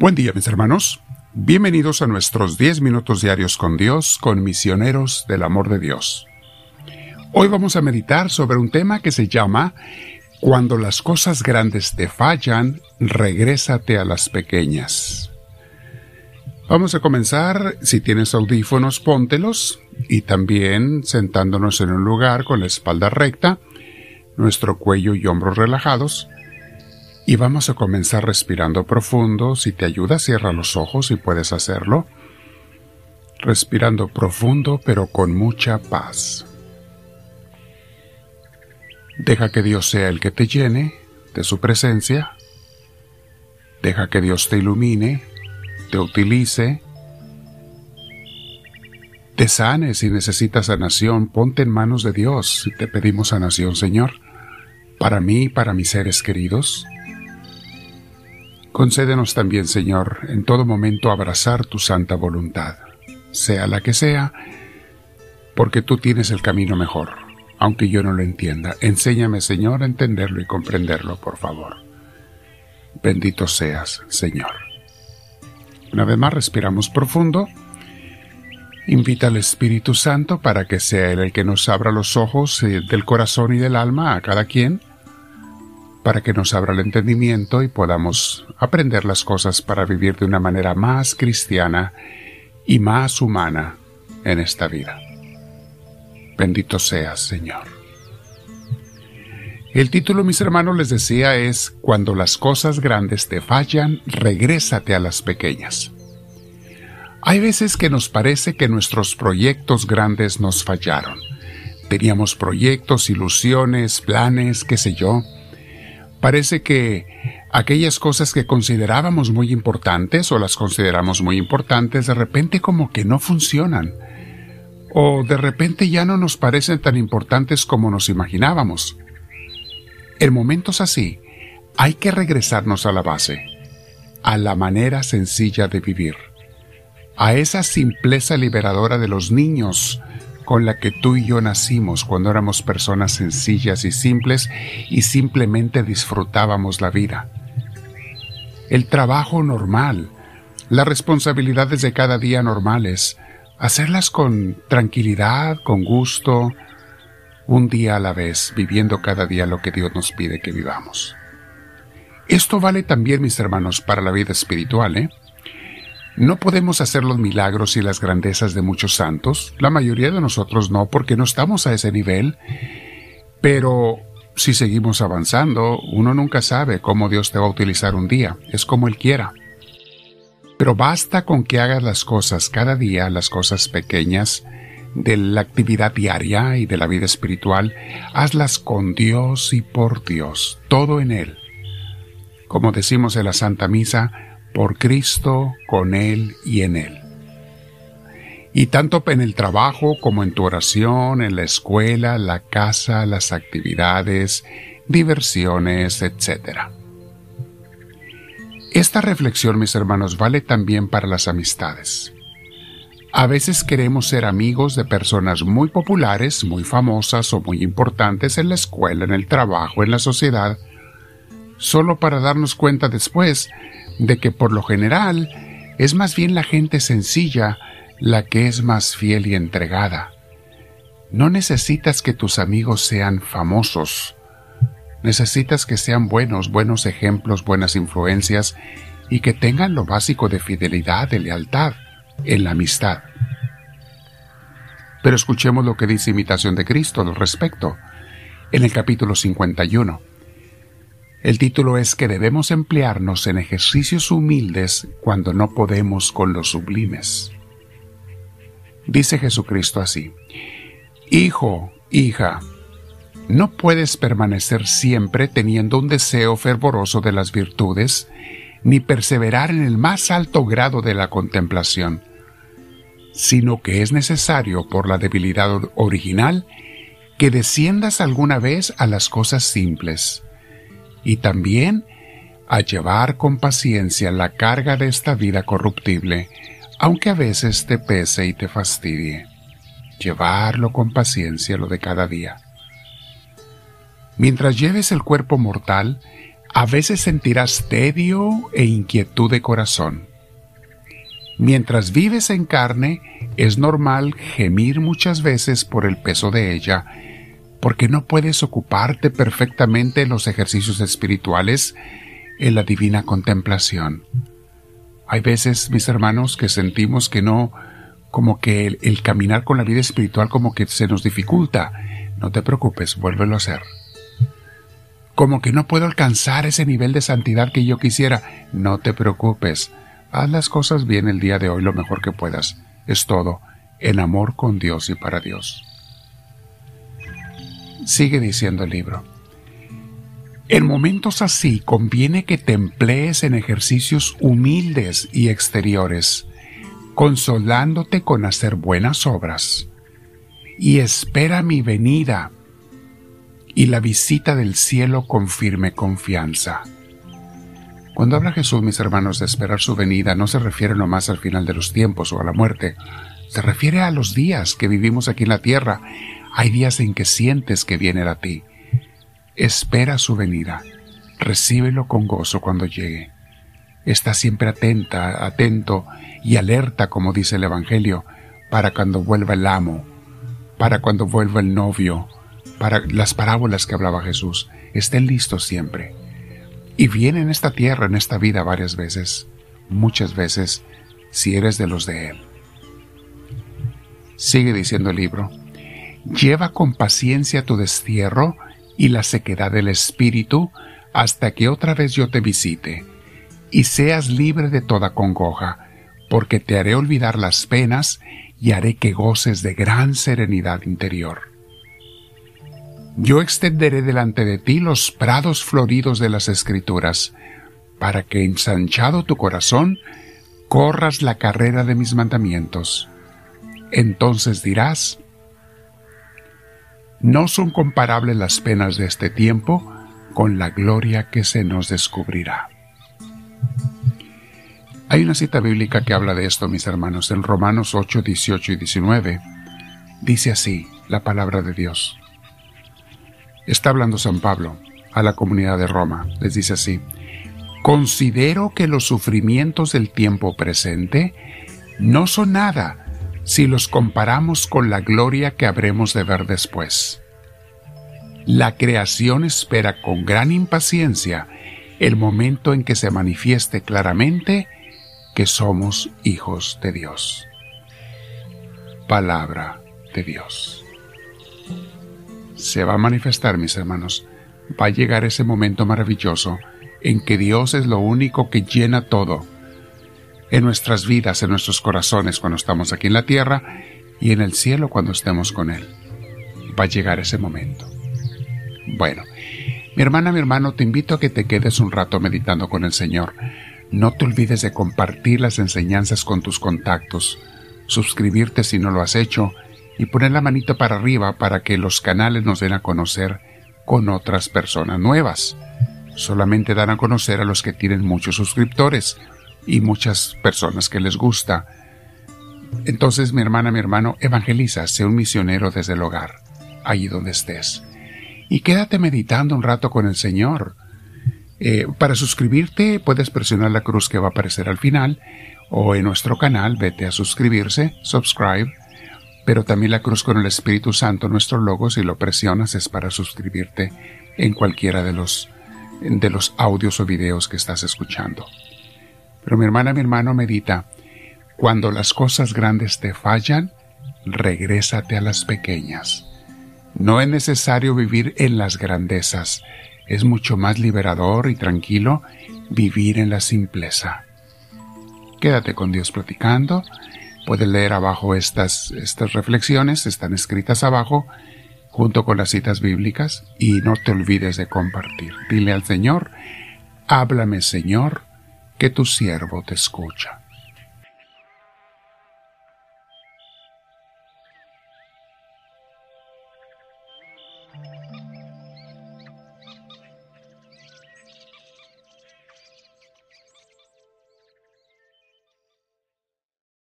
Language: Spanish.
Buen día mis hermanos, bienvenidos a nuestros 10 minutos diarios con Dios, con misioneros del amor de Dios. Hoy vamos a meditar sobre un tema que se llama Cuando las cosas grandes te fallan, regrésate a las pequeñas. Vamos a comenzar, si tienes audífonos, póntelos y también sentándonos en un lugar con la espalda recta, nuestro cuello y hombros relajados, y vamos a comenzar respirando profundo. Si te ayuda, cierra los ojos si puedes hacerlo. Respirando profundo pero con mucha paz. Deja que Dios sea el que te llene de su presencia. Deja que Dios te ilumine, te utilice, te sane si necesitas sanación. Ponte en manos de Dios si te pedimos sanación, Señor. Para mí y para mis seres queridos Concédenos también, Señor, en todo momento abrazar tu santa voluntad, sea la que sea, porque tú tienes el camino mejor, aunque yo no lo entienda. Enséñame, Señor, a entenderlo y comprenderlo, por favor. Bendito seas, Señor. Una vez más, respiramos profundo. Invita al Espíritu Santo para que sea Él el que nos abra los ojos eh, del corazón y del alma a cada quien para que nos abra el entendimiento y podamos aprender las cosas para vivir de una manera más cristiana y más humana en esta vida. Bendito seas, Señor. El título, mis hermanos, les decía es Cuando las cosas grandes te fallan, regrésate a las pequeñas. Hay veces que nos parece que nuestros proyectos grandes nos fallaron. Teníamos proyectos, ilusiones, planes, qué sé yo, parece que aquellas cosas que considerábamos muy importantes o las consideramos muy importantes de repente como que no funcionan o de repente ya no nos parecen tan importantes como nos imaginábamos. En momentos así, hay que regresarnos a la base, a la manera sencilla de vivir, a esa simpleza liberadora de los niños con la que tú y yo nacimos cuando éramos personas sencillas y simples y simplemente disfrutábamos la vida. El trabajo normal, las responsabilidades de cada día normales, hacerlas con tranquilidad, con gusto, un día a la vez, viviendo cada día lo que Dios nos pide que vivamos. Esto vale también, mis hermanos, para la vida espiritual, ¿eh? No podemos hacer los milagros y las grandezas de muchos santos, la mayoría de nosotros no, porque no estamos a ese nivel, pero si seguimos avanzando, uno nunca sabe cómo Dios te va a utilizar un día, es como Él quiera. Pero basta con que hagas las cosas cada día, las cosas pequeñas, de la actividad diaria y de la vida espiritual, hazlas con Dios y por Dios, todo en Él. Como decimos en la Santa Misa, por Cristo, con Él y en Él. Y tanto en el trabajo como en tu oración, en la escuela, la casa, las actividades, diversiones, etc. Esta reflexión, mis hermanos, vale también para las amistades. A veces queremos ser amigos de personas muy populares, muy famosas o muy importantes en la escuela, en el trabajo, en la sociedad, solo para darnos cuenta después de que por lo general es más bien la gente sencilla la que es más fiel y entregada. No necesitas que tus amigos sean famosos, necesitas que sean buenos, buenos ejemplos, buenas influencias y que tengan lo básico de fidelidad, de lealtad en la amistad. Pero escuchemos lo que dice Imitación de Cristo al respecto en el capítulo 51. El título es que debemos emplearnos en ejercicios humildes cuando no podemos con los sublimes. Dice Jesucristo así, Hijo, hija, no puedes permanecer siempre teniendo un deseo fervoroso de las virtudes, ni perseverar en el más alto grado de la contemplación, sino que es necesario por la debilidad original que desciendas alguna vez a las cosas simples y también a llevar con paciencia la carga de esta vida corruptible, aunque a veces te pese y te fastidie. Llevarlo con paciencia lo de cada día. Mientras lleves el cuerpo mortal, A veces sentirás tedio e inquietud de corazón. Mientras vives en carne, es normal gemir muchas veces por el peso de ella, porque no puedes ocuparte perfectamente en los ejercicios espirituales en la divina contemplación. Hay veces, mis hermanos, que sentimos que no, como que el, caminar con la vida espiritual como que se nos dificulta. No te preocupes, vuélvelo a hacer. Como que no puedo alcanzar ese nivel de santidad que yo quisiera. No te preocupes. Haz las cosas bien el día de hoy lo mejor que puedas. Es todo, en amor con Dios y para Dios. Sigue diciendo el libro. En momentos así conviene que te emplees en ejercicios humildes y exteriores, consolándote con hacer buenas obras. Y espera mi venida y la visita del cielo con firme confianza. Cuando habla Jesús, mis hermanos, de esperar su venida, no se refiere nomás al final de los tiempos o a la muerte, se refiere a los días que vivimos aquí en la tierra. Hay días en que sientes que viene a ti Espera su venida. Recíbelo con gozo cuando llegue. Está siempre atenta, atento y alerta, como dice el Evangelio, para cuando vuelva el amo, para cuando vuelva el novio, para las parábolas que hablaba Jesús. Estén listos siempre. Y viene en esta tierra, en esta vida varias veces, muchas veces, si eres de los de Él. Sigue diciendo el libro, lleva con paciencia tu destierro y la sequedad del espíritu hasta que otra vez yo te visite, y seas libre de toda congoja, porque te haré olvidar las penas y haré que goces de gran serenidad interior. Yo extenderé delante de ti los prados floridos de las escrituras, para que ensanchado tu corazón, corras la carrera de mis mandamientos. Entonces dirás, no son comparables las penas de este tiempo con la gloria que se nos descubrirá. Hay una cita bíblica que habla de esto, mis hermanos, en Romanos 8, 18 y 19. Dice así la palabra de Dios. Está hablando San Pablo a la comunidad de Roma. Les dice así, considero que los sufrimientos del tiempo presente no son nada si los comparamos con la gloria que habremos de ver después. La creación espera con gran impaciencia el momento en que se manifieste claramente que somos hijos de Dios. Palabra de Dios. Se va a manifestar, mis hermanos, va a llegar ese momento maravilloso en que Dios es lo único que llena todo en nuestras vidas, en nuestros corazones cuando estamos aquí en la tierra y en el cielo cuando estemos con Él. Va a llegar ese momento. Bueno, mi hermana, mi hermano, te invito a que te quedes un rato meditando con el Señor. No te olvides de compartir las enseñanzas con tus contactos, suscribirte si no lo has hecho y poner la manita para arriba para que los canales nos den a conocer con otras personas nuevas. Solamente dan a conocer a los que tienen muchos suscriptores y muchas personas que les gusta. Entonces, mi hermana, mi hermano, evangeliza, sé un misionero desde el hogar, allí donde estés. Y quédate meditando un rato con el Señor. Eh, para suscribirte puedes presionar la cruz que va a aparecer al final o en nuestro canal vete a suscribirse, subscribe, pero también la cruz con el Espíritu Santo, nuestro logo, si lo presionas es para suscribirte en cualquiera de los, de los audios o videos que estás escuchando. Pero mi hermana, mi hermano, medita, cuando las cosas grandes te fallan, regrésate a las pequeñas. No es necesario vivir en las grandezas, es mucho más liberador y tranquilo vivir en la simpleza. Quédate con Dios platicando. Puedes leer abajo estas, estas reflexiones, están escritas abajo, junto con las citas bíblicas, y no te olvides de compartir. Dile al Señor, háblame Señor, que tu siervo te escucha.